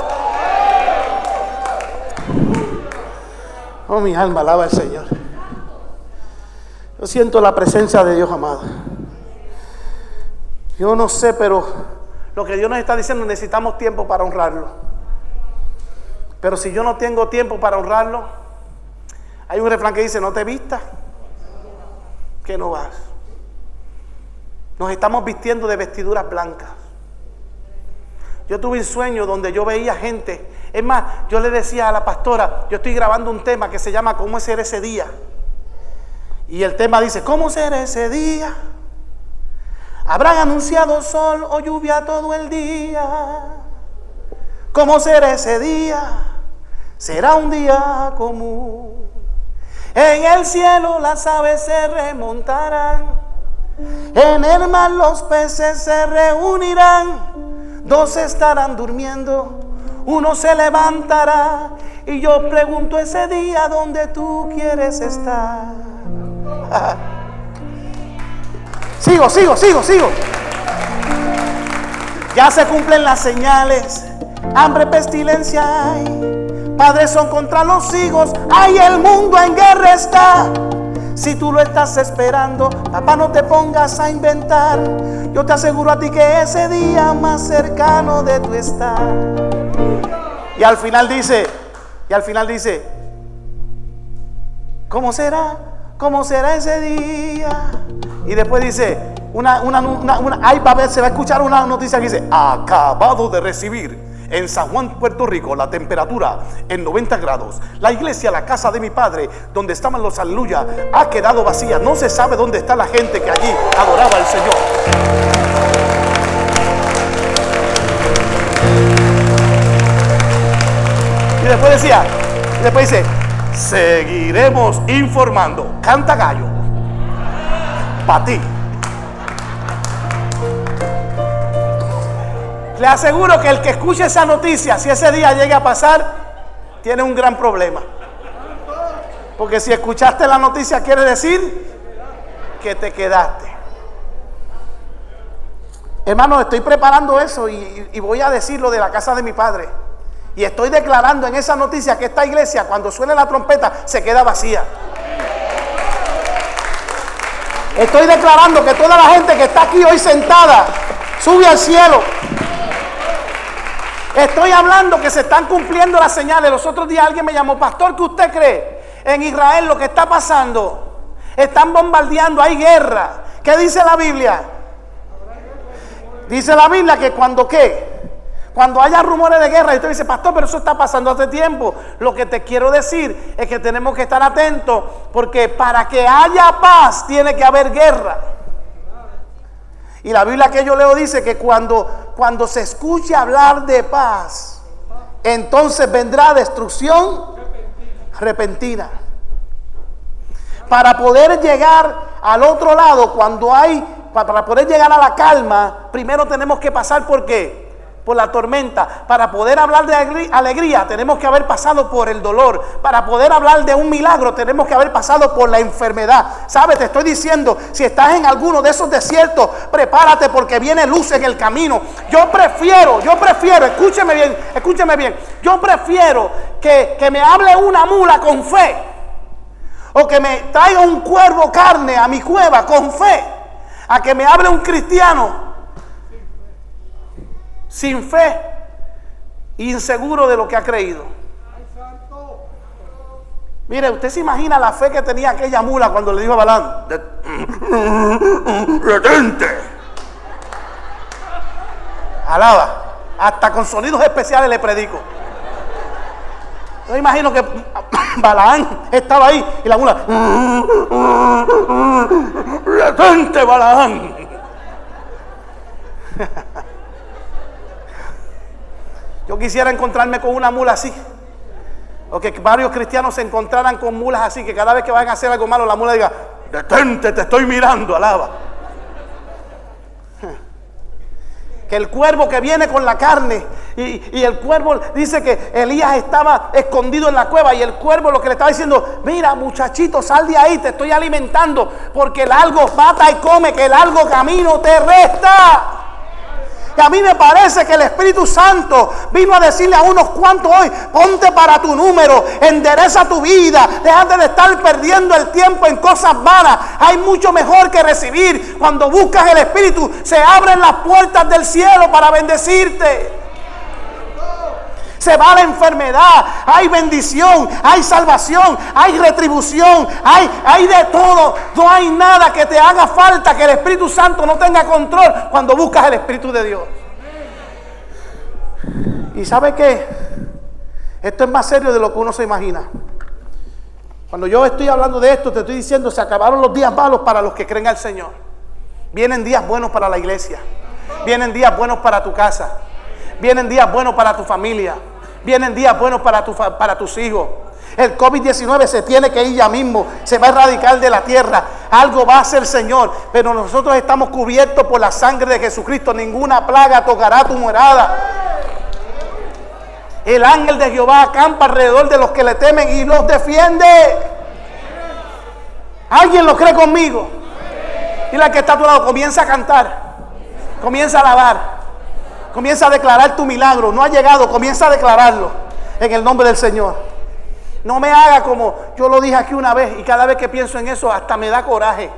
Oh, mi alma alaba al Señor. Yo siento la presencia de Dios, amado. Yo no sé, pero lo que Dios nos está diciendo, necesitamos tiempo para honrarlo. Pero si yo no tengo tiempo para honrarlo, hay un refrán que dice, no te vistas que no vas. Nos estamos vistiendo de vestiduras blancas. Yo tuve un sueño donde yo veía gente. Es más, yo le decía a la pastora, yo estoy grabando un tema que se llama ¿Cómo ser ese día? Y el tema dice, ¿cómo ser ese día? Habrán anunciado sol o lluvia todo el día. ¿Cómo será ese día? Será un día común. En el cielo las aves se remontarán. En el mar los peces se reunirán. Dos estarán durmiendo. Uno se levantará. Y yo pregunto ese día dónde tú quieres estar. *laughs* sigo, sigo, sigo, sigo. Ya se cumplen las señales. Hambre, pestilencia hay Padres son contra los hijos, ay el mundo en guerra está. Si tú lo estás esperando, papá, no te pongas a inventar. Yo te aseguro a ti que ese día más cercano de tu estar. Y al final dice, y al final dice, ¿cómo será? ¿Cómo será ese día? Y después dice, una, una, una, ahí va ver, se va a escuchar una noticia que dice, acabado de recibir en San Juan, Puerto Rico, la temperatura en 90 grados. La iglesia, la casa de mi padre, donde estaban los aleluya, ha quedado vacía. No se sabe dónde está la gente que allí adoraba al Señor. Y después decía, y después dice, seguiremos informando. Canta gallo. Para ti. Le aseguro que el que escuche esa noticia, si ese día llega a pasar, tiene un gran problema. Porque si escuchaste la noticia, quiere decir que te quedaste. Hermano, estoy preparando eso y, y, voy a decirlo de la casa de mi padre. Y estoy declarando en esa noticia que esta iglesia, cuando suene la trompeta, se queda vacía. Estoy declarando que toda la gente que está aquí hoy sentada sube al cielo. Estoy hablando que se están cumpliendo las señales. Los otros días alguien me llamó, pastor, ¿qué usted cree? En Israel lo que está pasando, están bombardeando, hay guerra. ¿Qué dice la Biblia? Dice la Biblia que cuando qué? Cuando haya rumores de guerra, y usted dice, pastor, pero eso está pasando hace tiempo. Lo que te quiero decir es que tenemos que estar atentos, porque para que haya paz tiene que haber guerra. Y la Biblia que yo leo dice que cuando, cuando se escuche hablar de paz, entonces vendrá destrucción repentina. Para poder llegar al otro lado, cuando hay, para poder llegar a la calma, primero tenemos que pasar por qué? Por la tormenta. Para poder hablar de alegría tenemos que haber pasado por el dolor. Para poder hablar de un milagro tenemos que haber pasado por la enfermedad. ¿Sabes? Te estoy diciendo, si estás en alguno de esos desiertos, prepárate porque viene luz en el camino. Yo prefiero, yo prefiero, escúcheme bien, escúcheme bien. Yo prefiero que, que me hable una mula con fe. O que me traiga un cuervo carne a mi cueva con fe. A que me hable un cristiano sin fe, inseguro de lo que ha creído. Mire, usted se imagina la fe que tenía aquella mula cuando le dijo a Balán, *laughs* retente. Alaba, hasta con sonidos especiales le predico. Yo imagino que *coughs* Balaán estaba ahí y la mula, *laughs* retente Balaán. *laughs* Yo quisiera encontrarme con una mula así. O que varios cristianos se encontraran con mulas así, que cada vez que vayan a hacer algo malo, la mula diga, detente, te estoy mirando, alaba. *laughs* Que el cuervo que viene con la carne, y, el cuervo dice que Elías estaba escondido en la cueva, y el cuervo lo que le estaba diciendo, mira muchachito, sal de ahí, te estoy alimentando, porque el algo mata y come, que el algo camino te resta a mí me parece que el Espíritu Santo vino a decirle a unos cuantos hoy, ponte para tu número, endereza tu vida, déjate de estar perdiendo el tiempo en cosas vanas. Hay mucho mejor que recibir. Cuando buscas el Espíritu, se abren las puertas del cielo para bendecirte se va la enfermedad, hay bendición, hay salvación, hay retribución, hay, hay de todo. No hay nada que te haga falta que el Espíritu Santo no tenga control cuando buscas el Espíritu de Dios. ¿Y sabe qué? Esto es más serio de lo que uno se imagina. Cuando yo estoy hablando de esto, te estoy diciendo, se acabaron los días malos para los que creen al Señor. Vienen días buenos para la iglesia. Vienen días buenos para tu casa. Vienen días buenos para tu familia. Vienen días buenos para, tu, para tus hijos. El COVID-19 se tiene que ir ya mismo, se va a erradicar de la tierra. Algo va a hacer Señor, pero nosotros estamos cubiertos por la sangre de Jesucristo. Ninguna plaga tocará tu morada. El ángel de Jehová acampa alrededor de los que le temen y los defiende. ¿Alguien lo cree conmigo? Y la que está a tu lado comienza a cantar, comienza a alabar. Comienza a declarar tu milagro. No ha llegado, comienza a declararlo en el nombre del Señor. No me haga como yo lo dije aquí una vez y cada vez que pienso en eso hasta me da coraje.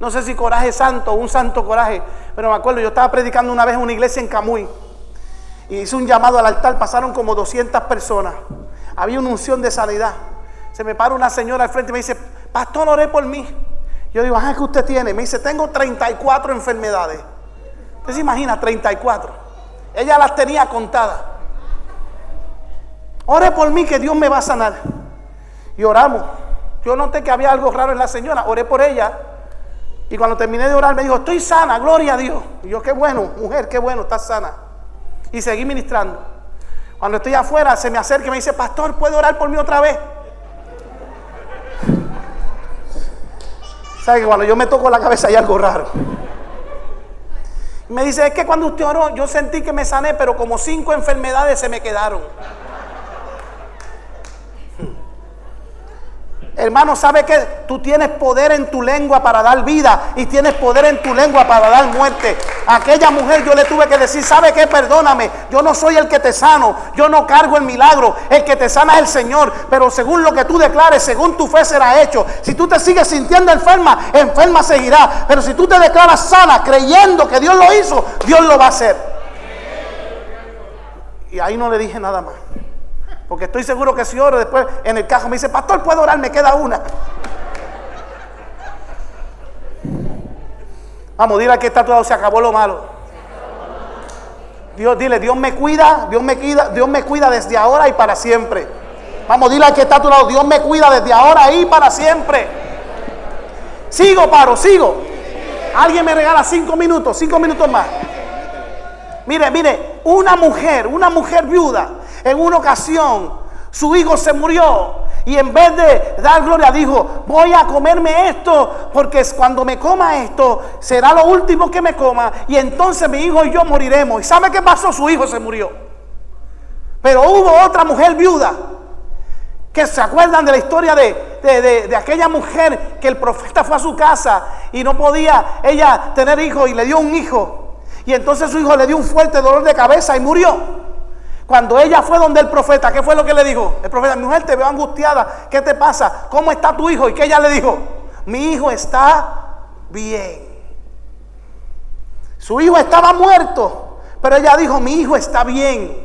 No sé si coraje santo un santo coraje, pero me acuerdo, yo estaba predicando una vez en una iglesia en Camuy y hice un llamado al altar, pasaron como 200 personas. Había una unción de sanidad. Se me para una señora al frente y me dice, pastor, oré por mí. Yo digo, ajá, ¿qué usted tiene? Me dice, tengo 34 enfermedades. ¿Usted se imagina 34? Ella las tenía contadas. Ore por mí que Dios me va a sanar. Y oramos. Yo noté que había algo raro en la señora. Oré por ella. Y cuando terminé de orar me dijo, estoy sana, gloria a Dios. Y yo, qué bueno, mujer, qué bueno, estás sana. Y seguí ministrando. Cuando estoy afuera se me acerca y me dice, pastor, ¿puede orar por mí otra vez? *laughs* ¿Sabe que cuando yo me toco la cabeza hay algo raro? Me dice, es que cuando usted oró, yo sentí que me sané, pero como cinco enfermedades se me quedaron. Hermano, ¿sabe que tú tienes poder en tu lengua para dar vida y tienes poder en tu lengua para dar muerte? aquella mujer yo le tuve que decir, ¿sabe qué? Perdóname, yo no soy el que te sano, yo no cargo el milagro, el que te sana es el Señor, pero según lo que tú declares, según tu fe será hecho. Si tú te sigues sintiendo enferma, enferma seguirá, pero si tú te declaras sana, creyendo que Dios lo hizo, Dios lo va a hacer. Y ahí no le dije nada más. Porque estoy seguro que si oro después en el cajo me dice, pastor, puedo orar, me queda una. Vamos, dile que está todo, se acabó lo malo. Dios, dile, Dios me cuida, Dios me cuida, Dios me cuida desde ahora y para siempre. Vamos, dile que está a tu lado, Dios me cuida desde ahora y para siempre. Sigo, paro, sigo. Alguien me regala cinco minutos, cinco minutos más. Mire, mire, una mujer, una mujer viuda, en una ocasión, su hijo se murió. Y en vez de dar gloria, dijo, voy a comerme esto, porque cuando me coma esto, será lo último que me coma. Y entonces mi hijo y yo moriremos. ¿Y sabe qué pasó? Su hijo se murió. Pero hubo otra mujer viuda, que se acuerdan de la historia de, de, aquella mujer que el profeta fue a su casa y no podía ella tener hijo y le dio un hijo. Y entonces su hijo le dio un fuerte dolor de cabeza y murió. Cuando ella fue donde el profeta, ¿qué fue lo que le dijo? El profeta, mi mujer, te veo angustiada, ¿qué te pasa? ¿Cómo está tu hijo? Y que ella le dijo, mi hijo está bien. Su hijo estaba muerto, pero ella dijo, mi hijo está bien.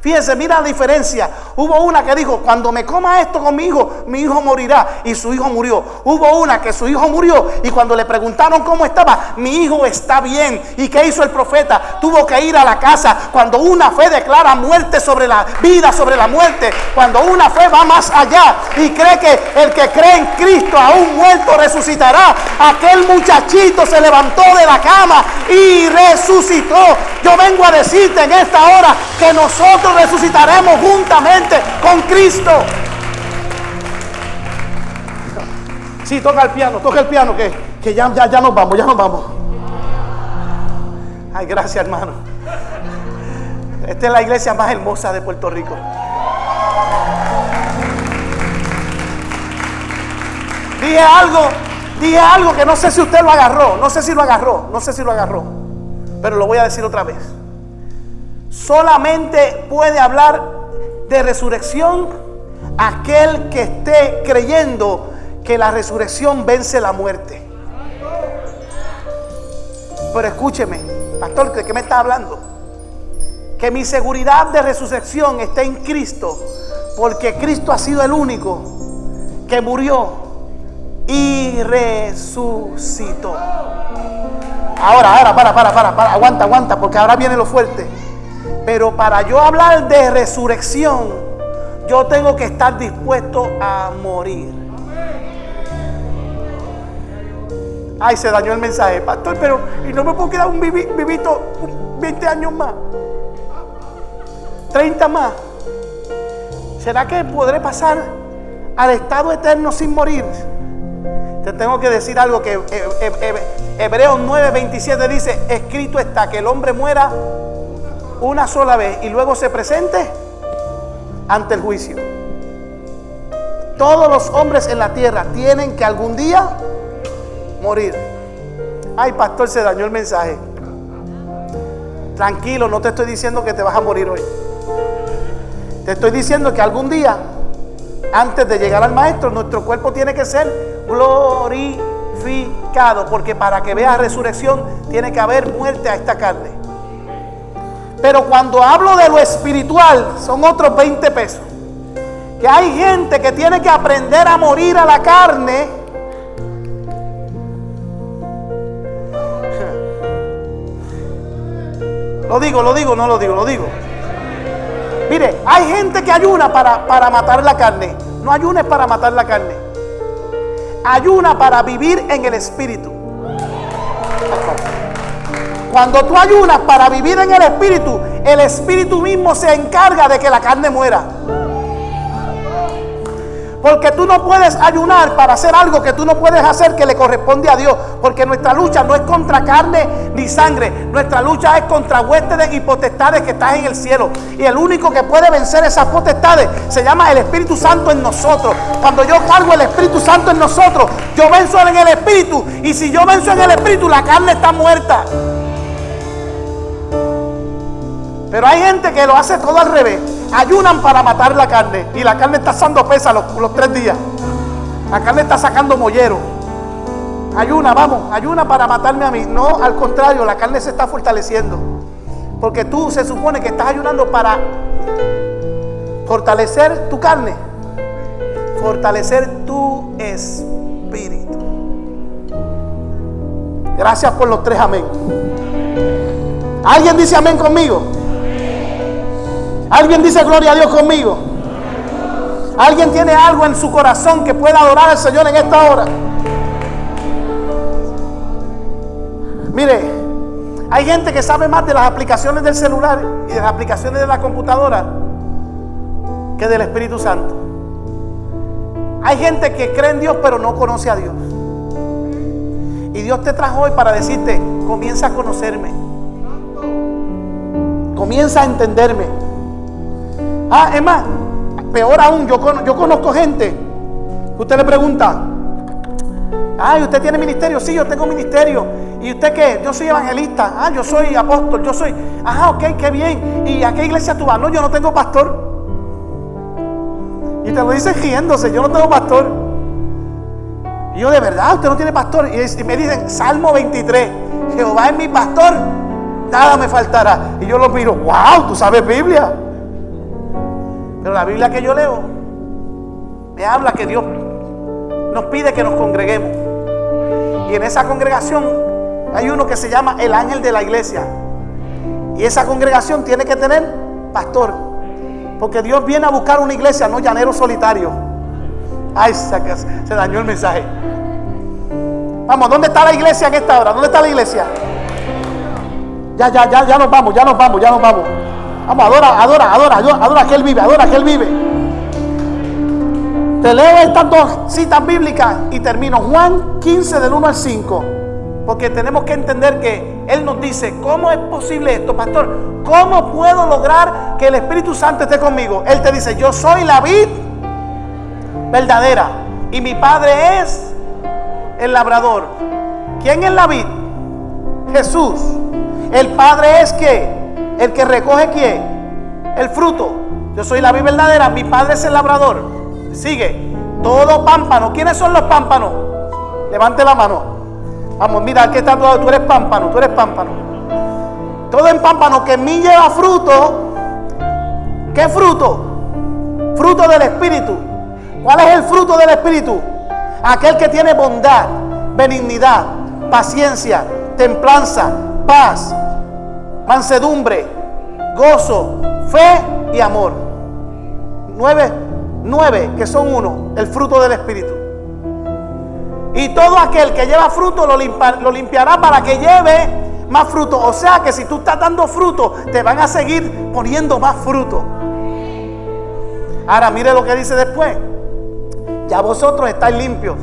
Fíjense, mira la diferencia. Hubo una que dijo, cuando me coma esto con mi hijo, mi hijo morirá. Y su hijo murió. Hubo una que su hijo murió. Y cuando le preguntaron cómo estaba, mi hijo está bien. ¿Y qué hizo el profeta? Tuvo que ir a la casa. Cuando una fe declara muerte sobre la vida, sobre la muerte. Cuando una fe va más allá y cree que el que cree en Cristo, aún muerto, resucitará. Aquel muchachito se levantó de la cama y resucitó. Yo vengo a decirte en esta hora que nosotros resucitaremos juntamente con Cristo. Sí, toca el piano, toca el piano, que, que ya, ya, ya nos vamos, ya nos vamos. Ay, gracias hermano. Esta es la iglesia más hermosa de Puerto Rico. Dije algo, dije algo que no sé si usted lo agarró, no sé si lo agarró, no sé si lo agarró, pero lo voy a decir otra vez solamente puede hablar de resurrección aquel que esté creyendo que la resurrección vence la muerte. Pero escúcheme, pastor, ¿de qué me está hablando? Que mi seguridad de resurrección está en Cristo, porque Cristo ha sido el único que murió y resucitó. Ahora, ahora, para, para, para, para, aguanta, aguanta, porque ahora viene lo fuerte. Pero para yo hablar de resurrección, yo tengo que estar dispuesto a morir. Ay, se dañó el mensaje, pastor, pero y no me puedo quedar un vivito 20 años más, 30 más. ¿Será que podré pasar al estado eterno sin morir? Te tengo que decir algo que Hebreos 9:27 dice, escrito está que el hombre muera una sola vez y luego se presente ante el juicio. Todos los hombres en la tierra tienen que algún día morir. Ay, pastor, se dañó el mensaje. Tranquilo, no te estoy diciendo que te vas a morir hoy. Te estoy diciendo que algún día antes de llegar al maestro, nuestro cuerpo tiene que ser glorificado, porque para que vea resurrección tiene que haber muerte a esta carne. Pero cuando hablo de lo espiritual, son otros 20 pesos. Que hay gente que tiene que aprender a morir a la carne. *laughs* Lo digo, lo digo, no lo digo, lo digo. Mire, hay gente que ayuna para, para matar la carne. No ayunes para matar la carne. Ayuna para vivir en el espíritu. Cuando tú ayunas para vivir en el espíritu, el espíritu mismo se encarga de que la carne muera. Porque tú no puedes ayunar para hacer algo que tú no puedes hacer que le corresponde a Dios. Porque nuestra lucha no es contra carne ni sangre. Nuestra lucha es contra huestes y potestades que están en el cielo. Y el único que puede vencer esas potestades se llama el Espíritu Santo en nosotros. Cuando yo cargo el Espíritu Santo en nosotros, yo venzo en el Espíritu. Y si yo venzo en el Espíritu, la carne está muerta. Pero hay gente que lo hace todo al revés. Ayunan para matar la carne. Y la carne está sando pesa los, tres días. La carne está sacando mollero. Ayuna, vamos, ayuna para matarme a mí. No, al contrario, la carne se está fortaleciendo. Porque tú se supone que estás ayunando para fortalecer tu carne. Fortalecer tu espíritu. Gracias por los tres amén. ¿Alguien dice amén conmigo? ¿Alguien dice gloria a Dios conmigo? ¿Alguien tiene algo en su corazón que pueda adorar al Señor en esta hora? Mire, hay gente que sabe más de las aplicaciones del celular y de las aplicaciones de la computadora que del Espíritu Santo. Hay gente que cree en Dios pero no conoce a Dios. Y Dios te trajo hoy para decirte, comienza a conocerme. Comienza a entenderme. Ah, es más, peor aún, yo, yo conozco gente usted le pregunta, ay, ¿usted tiene ministerio? Sí, yo tengo ministerio. ¿Y usted qué? Yo soy evangelista. Ah, yo soy apóstol, yo soy... Ajá, ok, qué bien. ¿Y a qué iglesia tú vas? No, yo no tengo pastor. Y te lo dicen riéndose, yo no tengo pastor. Y yo, de verdad, usted no tiene pastor. Y me dicen, Salmo 23, Jehová es mi pastor, nada me faltará. Y yo lo miro, wow, tú sabes Biblia. Pero la Biblia que yo leo me habla que Dios nos pide que nos congreguemos. Y en esa congregación hay uno que se llama el ángel de la iglesia. Y esa congregación tiene que tener pastor. Porque Dios viene a buscar una iglesia, no llanero solitario. Ay, se, dañó el mensaje. Vamos, ¿dónde está la iglesia en esta hora? ¿Dónde está la iglesia? Ya, ya, ya, ya nos vamos, ya nos vamos, ya nos vamos. Vamos, adora, adora, adora, adora, que Él vive, adora que Él vive. Te leo estas dos citas bíblicas y termino. Juan 15 del 1 al 5. Porque tenemos que entender que Él nos dice, ¿cómo es posible esto, pastor? ¿Cómo puedo lograr que el Espíritu Santo esté conmigo? Él te dice, yo soy la vid verdadera y mi Padre es el labrador. ¿Quién es la vid? Jesús. El Padre es que el que recoge quién? El fruto. Yo soy la vida verdadera, mi padre es el labrador. Sigue. Todo pámpano. ¿Quiénes son los pámpanos? Levante la mano. Vamos, mira, aquí está todo. Tú eres pámpano, tú eres pámpano. Todo en pámpano que en mí lleva fruto. ¿Qué fruto? Fruto del Espíritu. ¿Cuál es el fruto del Espíritu? Aquel que tiene bondad, benignidad, paciencia, templanza, paz, mansedumbre, gozo, fe y amor. Nueve, nueve que son uno, el fruto del Espíritu. Y todo aquel que lleva fruto lo, lo limpiará para que lleve más fruto. O sea que si tú estás dando fruto, te van a seguir poniendo más fruto. Ahora mire lo que dice después. Ya vosotros estáis limpios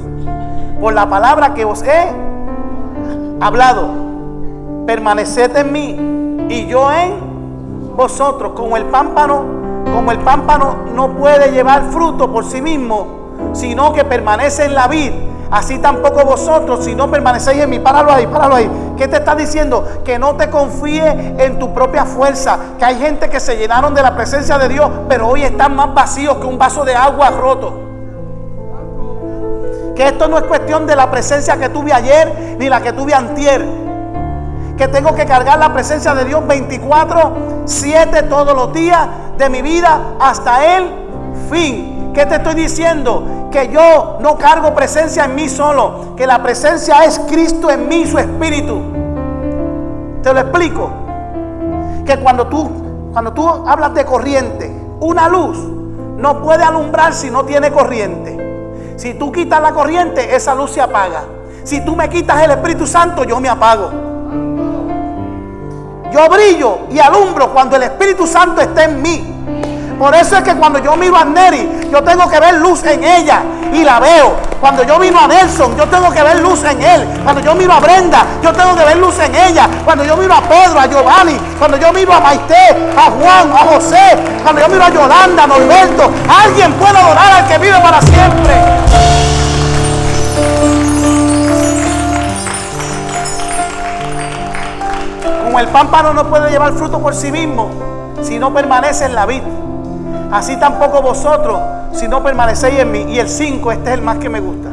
por la palabra que os he hablado. Permaneced en mí y yo en vosotros, como el pámpano, como el pámpano no puede llevar fruto por sí mismo, sino que permanece en la vid. Así tampoco vosotros, si no permanecéis en mí. Páralo ahí, páralo ahí. ¿Qué te está diciendo? Que no te confíes en tu propia fuerza. Que hay gente que se llenaron de la presencia de Dios, pero hoy están más vacíos que un vaso de agua roto. Que esto no es cuestión de la presencia que tuve ayer ni la que tuve antier. Que tengo que cargar la presencia de Dios 24, 7 todos los días de mi vida hasta el fin. ¿Qué te estoy diciendo? Que yo no cargo presencia en mí solo. Que la presencia es Cristo en mí, su espíritu. Te lo explico. Que cuando tú, cuando tú hablas de corriente, una luz no puede alumbrar si no tiene corriente. Si tú quitas la corriente, esa luz se apaga. Si tú me quitas el Espíritu Santo, yo me apago. Yo brillo y alumbro cuando el Espíritu Santo está en mí. Por eso es que cuando yo miro a Neri, yo tengo que ver luz en ella y la veo. Cuando yo miro a Nelson, yo tengo que ver luz en él. Cuando yo miro a Brenda, yo tengo que ver luz en ella. Cuando yo miro a Pedro, a Giovanni, cuando yo miro a Maite, a Juan, a José, cuando yo miro a Yolanda, a Norberto, alguien puede adorar al que vive para siempre. El pámpano no puede llevar fruto por sí mismo si no permanece en la vid. Así tampoco vosotros si no permanecéis en mí. Y el 5, este es el más que me gusta.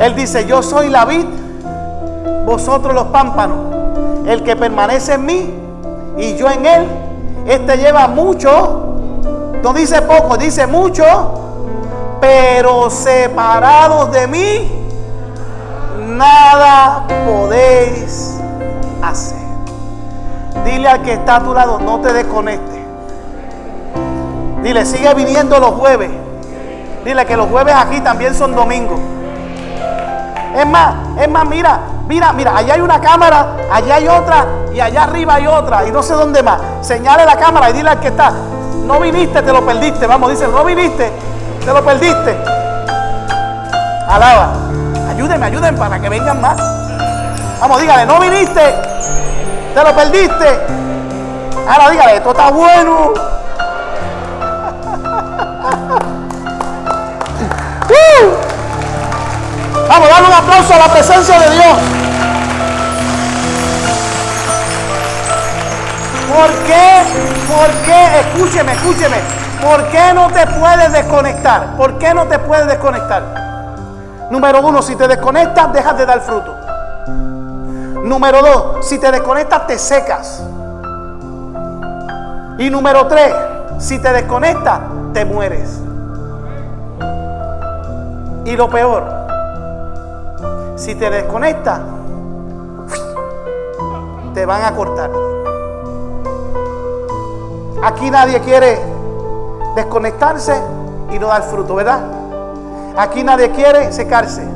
Él dice, yo soy la vid, vosotros los pámpanos. El que permanece en mí y yo en él, este lleva mucho, no dice poco, dice mucho, pero separados de mí, nada podéis hacer. Dile al que está a tu lado, no te desconectes. Dile, sigue viniendo los jueves. Dile que los jueves aquí también son domingos. Es más, es más, mira, mira, mira, allá hay una cámara, allá hay otra y allá arriba hay otra y no sé dónde más. Señale la cámara y dile al que está, no viniste, te lo perdiste. Vamos, dice, no viniste, te lo perdiste. Alaba. Ayúdenme, ayúdenme para que vengan más. Vamos, dígale, no viniste, te lo perdiste. Ahora dígale, esto está bueno. *laughs* ¡Uh! Vamos, darle un aplauso a la presencia de Dios. ¿Por qué? ¿Por qué? Escúcheme, escúcheme. ¿Por qué no te puedes desconectar? ¿Por qué no te puedes desconectar? Número uno, si te desconectas, dejas de dar fruto. Número dos, si te desconectas, te secas. Y número tres, si te desconectas, te mueres. Y lo peor, si te desconectas, te van a cortar. Aquí nadie quiere desconectarse y no dar fruto, ¿verdad? Aquí nadie quiere secarse.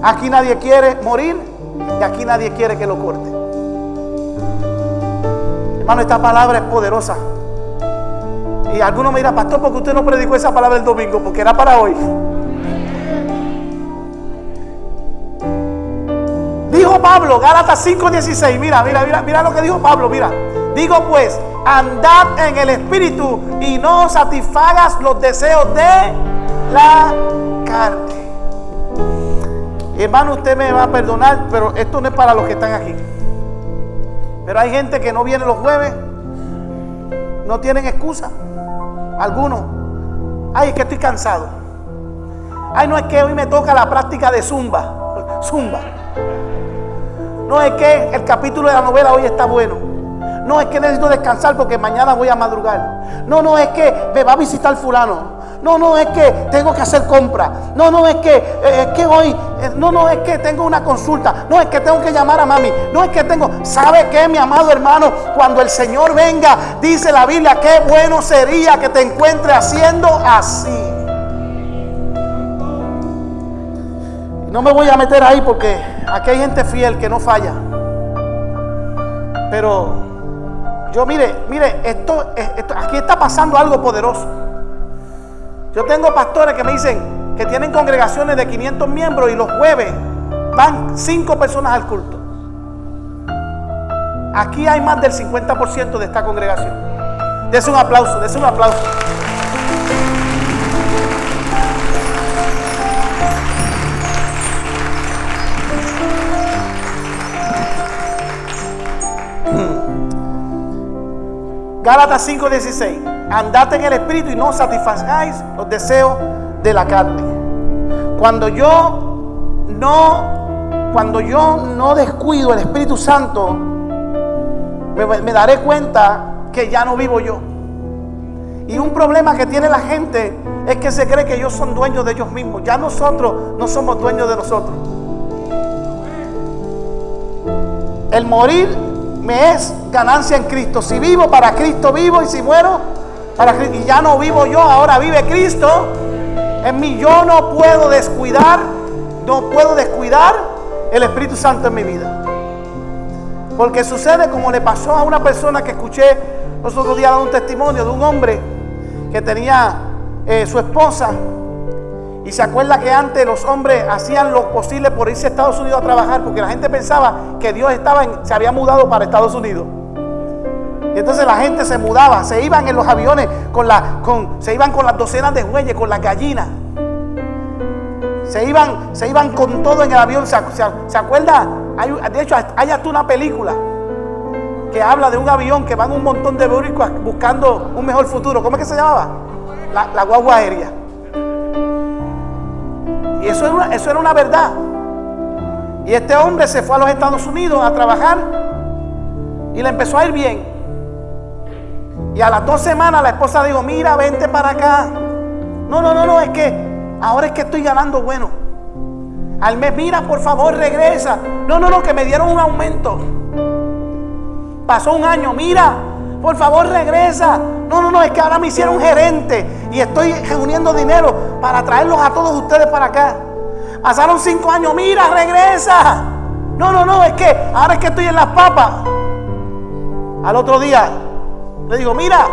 Aquí nadie quiere morir y aquí nadie quiere que lo corte. Hermano, esta palabra es poderosa. Y algunos me dirán, pastor, ¿por qué usted no predicó esa palabra el domingo? Porque era para hoy. Dijo Pablo, Gálatas 5:16. Mira, mira, mira, mira lo que dijo Pablo. Mira, digo pues, andad en el espíritu y no satisfagas los deseos de la carne. Hermano, usted me va a perdonar, pero esto no es para los que están aquí. Pero hay gente que no viene los jueves, no tienen excusa. Algunos, ay, es que estoy cansado. Ay, no es que hoy me toca la práctica de zumba. Zumba. No es que el capítulo de la novela hoy está bueno. No es que necesito descansar porque mañana voy a madrugar. No, no es que me va a visitar fulano. No, no es que tengo que hacer compra. No, no es que, eh, que hoy, eh, no, no es que tengo una consulta. No es que tengo que llamar a mami. No es que tengo, ¿sabe qué, mi amado hermano? Cuando el Señor venga, dice la Biblia, qué bueno sería que te encuentre haciendo así. No me voy a meter ahí porque aquí hay gente fiel que no falla. Pero yo mire, mire, esto, esto, aquí está pasando algo poderoso. Yo tengo pastores que me dicen que tienen congregaciones de 500 miembros y los jueves van 5 personas al culto. Aquí hay más del 50% de esta congregación. Dese un aplauso, dese un aplauso. Hmm. Gálatas 5:16. Andate en el espíritu y no satisfagáis los deseos de la carne. Cuando yo no, cuando yo no descuido el Espíritu Santo, me, me daré cuenta que ya no vivo yo. Y un problema que tiene la gente es que se cree que ellos son dueños de ellos mismos. Ya nosotros no somos dueños de nosotros. El morir me es ganancia en Cristo. Si vivo para Cristo vivo y si muero para. Y ya no vivo yo, ahora vive Cristo. En mí yo no puedo descuidar, no puedo descuidar el Espíritu Santo en mi vida. Porque sucede como le pasó a una persona que escuché los otros días un testimonio de un hombre que tenía eh, su esposa. Y se acuerda que antes los hombres hacían lo posible por irse a Estados Unidos a trabajar porque la gente pensaba que Dios estaba se había mudado para Estados Unidos. Y entonces la gente se mudaba, se iban en los aviones con la, con, se iban con las docenas de bueyes, con las gallinas. Se iban, se iban con todo en el avión. ¿Se, acuerda? de hecho, hay hasta una película que habla de un avión que van un montón de boricuas buscando un mejor futuro. ¿Cómo es que se llamaba? La, la guagua aérea. Y eso era, una, eso era una verdad. Y este hombre se fue a los Estados Unidos a trabajar y le empezó a ir bien. Y a las dos semanas la esposa dijo, mira, vente para acá. No, no, no, no, es que ahora es que estoy ganando bueno. Al mes, mira, por favor, regresa. No, no, no, que me dieron un aumento. Pasó un año, mira, por favor regresa. No, no, no, es que ahora me hicieron gerente y estoy reuniendo dinero para traerlos a todos ustedes para acá. Pasaron cinco años, mira, regresa. No, no, no, es que ahora es que estoy en las papas. Al otro día le digo, mira,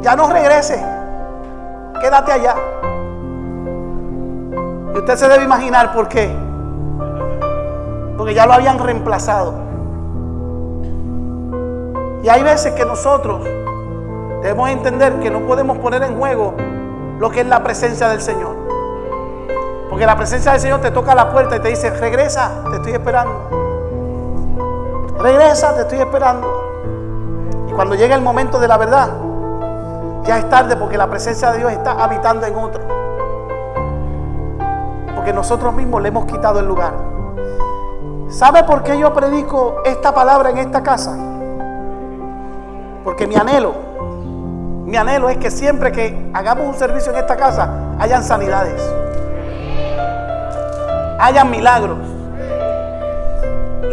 ya no regrese, quédate allá. Y usted se debe imaginar por qué. Porque ya lo habían reemplazado. Y hay veces que nosotros debemos entender que no podemos poner en juego lo que es la presencia del Señor. Porque la presencia del Señor te toca la puerta y te dice, regresa, te estoy esperando. Regresa, te estoy esperando. Cuando llega el momento de la verdad, ya es tarde porque la presencia de Dios está habitando en otro. Porque nosotros mismos le hemos quitado el lugar. ¿Sabe por qué yo predico esta palabra en esta casa? Porque mi anhelo, mi anhelo es que siempre que hagamos un servicio en esta casa, hayan sanidades, hayan milagros.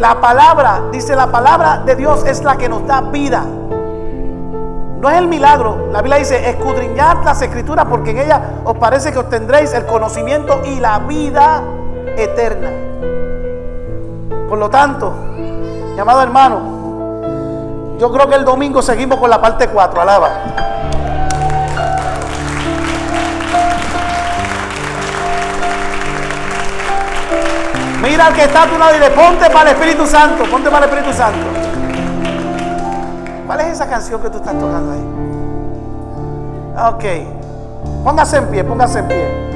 La palabra, dice la palabra de Dios es la que nos da vida. No es el milagro. La Biblia dice, escudriñad las escrituras porque en ellas os parece que obtendréis el conocimiento y la vida eterna. Por lo tanto, llamado hermano, yo creo que el domingo seguimos con la parte 4. Alaba. Mira al que está a tu lado y le ponte para el Espíritu Santo. Ponte para el Espíritu Santo. ¿Cuál es esa canción que tú estás tocando ahí? Ok. Póngase en pie, póngase en pie.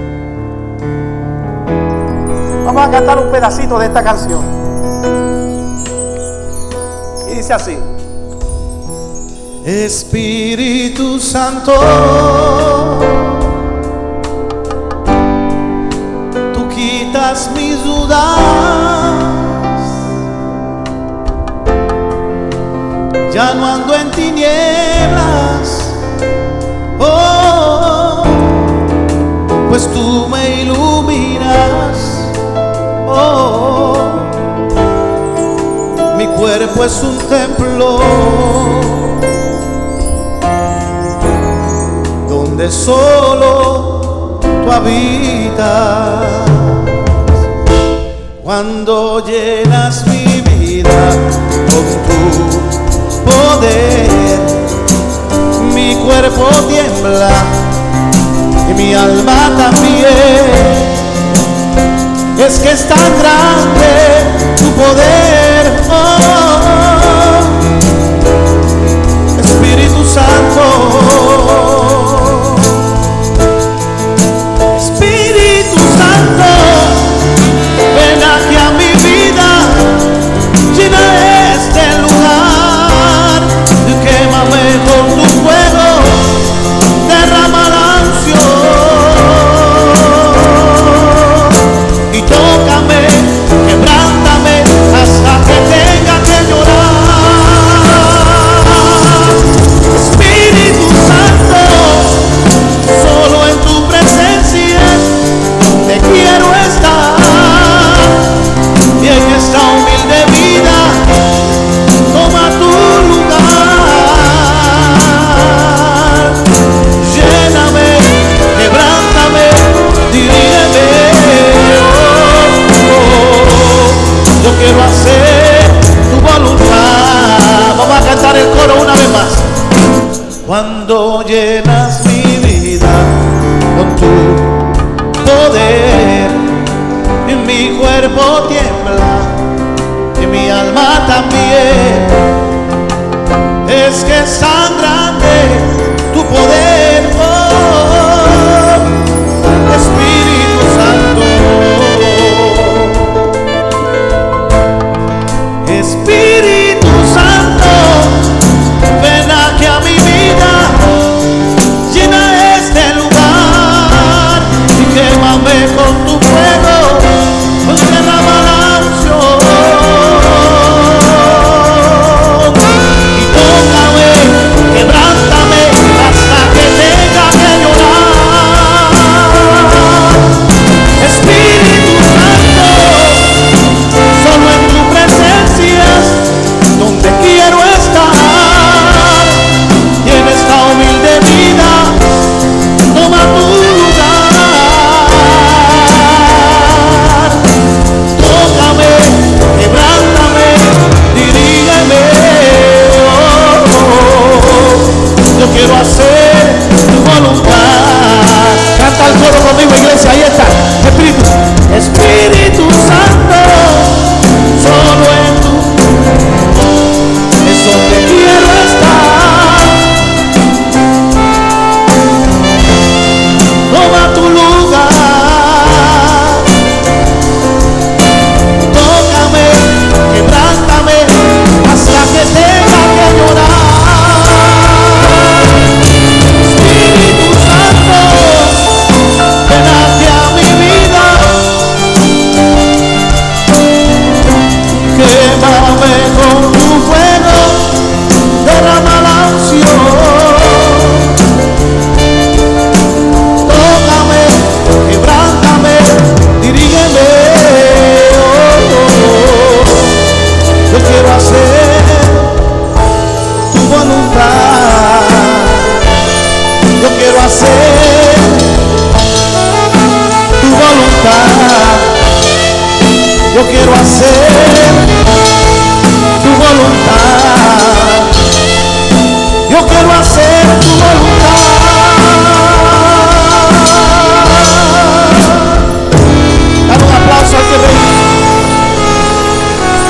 Vamos a cantar un pedacito de esta canción. Y dice así. Espíritu Santo, mis dudas, ya no ando en tinieblas, oh, pues tú me iluminas, oh, mi cuerpo es un templo. Donde solo tú habitas. Cuando llenas mi vida con tu poder, mi cuerpo tiembla y mi alma también. Es que es tan grande tu poder, oh, Espíritu Santo.